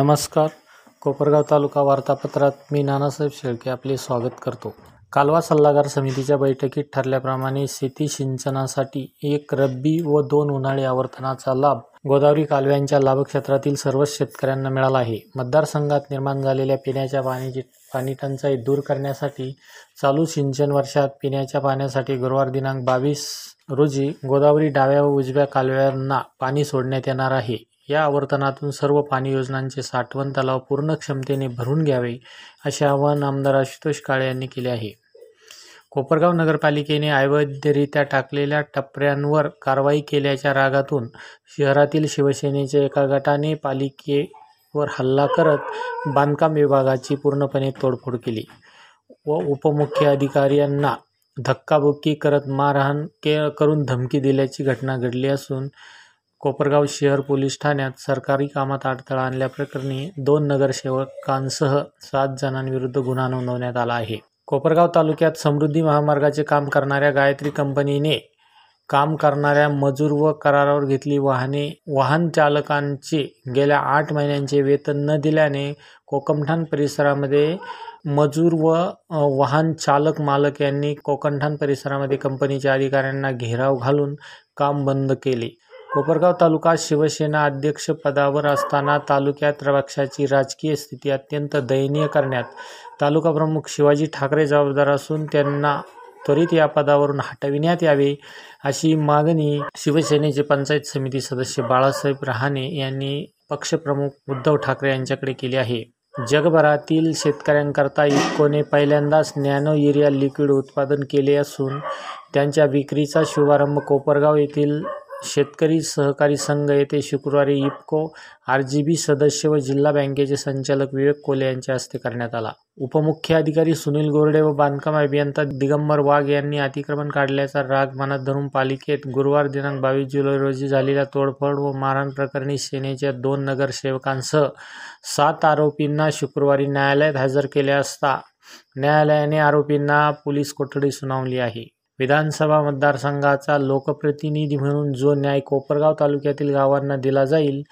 नमस्कार. कोपरगाव तालुका वार्तापत्रात मी नानासाहेब शेळके आपले स्वागत करतो. कालवा सल्लागार समितीच्या बैठकीत ठरल्याप्रमाणे शेती सिंचनासाठी एक रब्बी व दोन उन्हाळी आवर्तनाचा लाभ गोदावरी कालव्यांच्या लाभक्षेत्रातील सर्वच शेतकऱ्यांना मिळाला आहे. मतदारसंघात निर्माण झालेल्या पिण्याच्या पाण्याची पाणी टंचाई दूर करण्यासाठी चालू सिंचन वर्षात पिण्याच्या पाण्यासाठी गुरुवार दिनांक बावीस रोजी गोदावरी डाव्या व उजव्या कालव्यांना पाणी सोडण्यात येणार आहे. या आवर्तनातून सर्व पाणी योजनांचे साठवण तलाव पूर्ण क्षमतेने भरून घ्यावे असे आवाहन आमदार आशुतोष काळे यांनी केले आहे. कोपरगाव नगरपालिकेने अवैधरित्या टाकलेल्या टपऱ्यांवर कारवाई केल्याच्या रागातून शहरातील शिवसेनेच्या एका गटाने पालिकेवर हल्ला करत बांधकाम विभागाची पूर्णपणे तोडफोड केली व उपमुख्य अधिकाऱ्यांना धक्काबुक्की करत मारहाण के करून धमकी दिल्याची घटना घडली असून कोपरगाव शहर पोलीस ठाण्यात सरकारी कामात अडथळा आणल्याप्रकरणी दोन नगरसेवकांसह सात जणांविरुद्ध गुन्हा नोंदवण्यात आला आहे. कोपरगाव तालुक्यात समृद्धी महामार्गाचे काम करणाऱ्या गायत्री कंपनीने काम करणाऱ्या मजूर व करारावर घेतली वाहने वाहन चालकांचे गेल्या आठ महिन्यांचे वेतन न दिल्याने कोकमठाण परिसरामध्ये मजूर व वाहन चालक मालक यांनी कोकमठाण परिसरामध्ये कंपनीच्या अधिकाऱ्यांना घेराव घालून काम बंद केले. कोपरगाव तालुका शिवसेना अध्यक्षपदावर असताना तालुक्यात पक्षाची राजकीय स्थिती अत्यंत दयनीय करण्यात तालुका प्रमुख शिवाजी ठाकरे जबाबदार असून त्यांना त्वरित या पदावरून हटविण्यात यावे अशी मागणी शिवसेनेचे पंचायत समिती सदस्य बाळासाहेब रहाणे यांनी पक्षप्रमुख उद्धव ठाकरे यांच्याकडे केली आहे. जगभरातील शेतकऱ्यांकरता इफकोने पहिल्यांदाच नॅनो युरिया लिक्विड उत्पादन केले असून त्यांच्या विक्रीचा शुभारंभ कोपरगाव येथील शेतकरी सहकारी संघ येथे शुक्रवारी इफको आर जी बी सदस्य व जिल्हा बँकेचे संचालक विवेक कोले यांच्या हस्ते करण्यात आला. उपमुख्य अधिकारी सुनील गोरडे व बांधकाम अभियंता दिगंबर वाघ यांनी अतिक्रमण काढल्याचा राग मनात धरून पालिकेत गुरुवार दिनांक बावीस जुलै रोजी झालेल्या तोडफोड व मारहाण प्रकरणी सेनेच्या दोन नगरसेवकांसह सात आरोपींना शुक्रवारी न्यायालयात हजर केले असता न्यायालयाने आरोपींना पोलीस कोठडी सुनावली आहे. विधानसभा मतदारसंघाचा लोकप्रतिनिधी म्हणून जो न्याय कोपरगाव तालुक्यातील गावांना दिला जाईल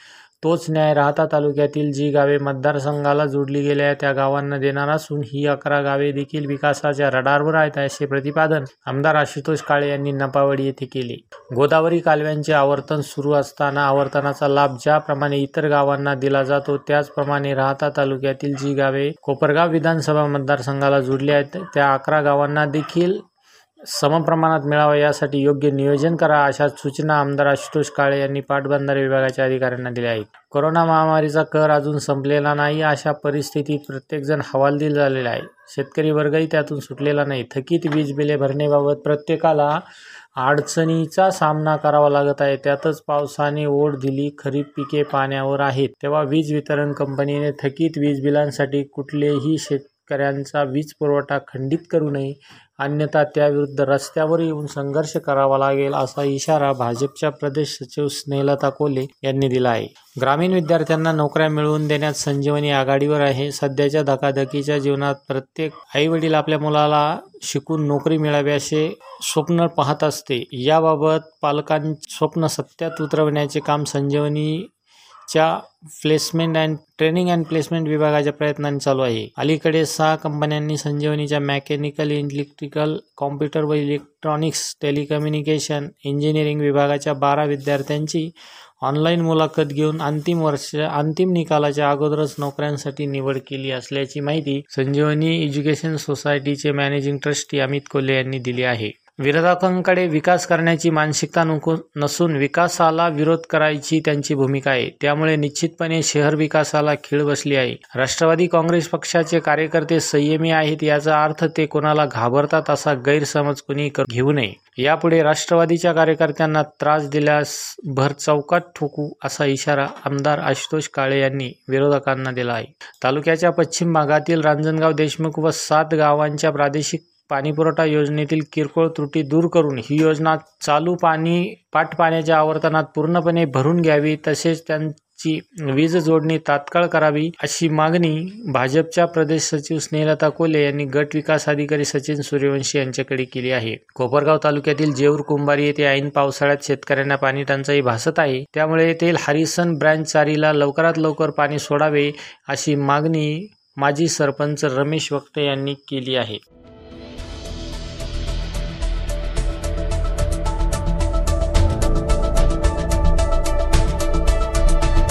तोच न्याय राहता तालुक्यातील जी गावे मतदारसंघाला जोडली गेल्या त्या गावांना देणार असून ही अकरा गावे देखील विकासाच्या रडारवर आहेत असे प्रतिपादन आमदार आशुतोष काळे यांनी नपावडी येथे केले. गोदावरी कालव्यांचे आवर्तन सुरू असताना आवर्तनाचा लाभ ज्याप्रमाणे इतर गावांना दिला जातो त्याचप्रमाणे राहता तालुक्यातील जी गावे कोपरगाव विधानसभा मतदारसंघाला जोडली आहेत त्या अकरा गावांना देखील समप्रमाणात मिळावा यासाठी योग्य नियोजन करा अशा सूचना आमदार आशुतोष काळे यांनी पाटबंधारे विभागाच्या अधिकाऱ्यांना दिल्या आहेत. कोरोना महामारीचा कर अजून संपलेला नाही अशा परिस्थितीत प्रत्येकजण हवालदिल झालेला आहे. शेतकरी वर्गही त्यातून सुटलेला नाही. थकीत वीज बिले भरण्याबाबत प्रत्येकाला अडचणीचा सामना करावा लागत आहे. त्यातच पावसाने ओढ दिली खरीप पिके पाण्यावर आहेत. तेव्हा वीज वितरण कंपनीने थकीत वीज बिलांसाठी कुठलेही शेतकऱ्यांचा वीज पुरवठा खंडित करू नये अन्यथा त्याविरुद्ध रस्त्यावर येऊन संघर्ष करावा लागेल असा इशारा भाजपच्या प्रदेश सचिव स्नेहलता कोले यांनी दिला आहे. ग्रामीण विद्यार्थ्यांना नोकऱ्या मिळवून देण्यात संजीवनी आघाडीवर आहे. सध्याच्या धकाधकीच्या जीवनात प्रत्येक आईवडील आपल्या मुलाला शिकून नोकरी मिळावी असे स्वप्न पाहत असते. याबाबत पालकांचे स्वप्न सत्यात उतरवण्याचे काम संजीवनी च्या placement and training and placement विभागाच्या प्रयत्नांनी चालू आहे. अलीकडे सहा कंपन्यांनी संजीवनीच्या मेकॅनिकल इलेक्ट्रिकल कॉम्प्युटर व इलेक्ट्रॉनिक्स टेलिकम्युनिकेशन इंजिनिअरिंग विभागाच्या बारा विद्यार्थ्यांची ऑनलाईन मुलाखत घेऊन अंतिम वर्ष अंतिम निकालाच्या अगोदरच नोकऱ्यांसाठी निवड केली असल्याची माहिती संजीवनी एज्युकेशन सोसायटीचे मॅनेजिंग ट्रस्टी अमित कोल्हे यांनी दिली आहे. विरोधकांकडे विकास करण्याची मानसिकता नको नसून विकासाला विरोध करायची त्यांची भूमिका आहे. त्यामुळे निश्चितपणे शहर विकासाला खीळ बसली आहे. राष्ट्रवादी काँग्रेस पक्षाचे कार्यकर्ते संयमी आहेत याचा अर्थ ते कोणाला घाबरतात असा गैरसमज कुणी घेऊ नये. यापुढे राष्ट्रवादीच्या कार्यकर्त्यांना त्रास दिल्यास भर चौकात ठोकू असा इशारा आमदार आशुतोष काळे यांनी विरोधकांना दिला आहे. तालुक्याच्या पश्चिम भागातील रांजणगाव देशमुख व सात गावांच्या प्रादेशिक पाणीपुरवठा योजनेतील किरकोळ त्रुटी दूर करून ही योजना चालू पाणी पाटपाण्याच्या आवर्तनात पूर्णपणे भरून घ्यावी तसेच त्यांची वीज जोडणी तात्काळ करावी अशी मागणी भाजपच्या प्रदेश सचिव स्नेहलता कोले यांनी गट विकास अधिकारी सचिन सूर्यवंशी यांच्याकडे केली आहे. कोपरगाव तालुक्यातील जेऊर कुंभारी येथे ऐन पावसाळ्यात शेतकऱ्यांना पाणी टंचाई भासत आहे. त्यामुळे येथील हरिसन ब्रँच चारीला लवकरात लवकर पाणी सोडावे अशी मागणी माजी सरपंच रमेश वक्ते यांनी केली आहे.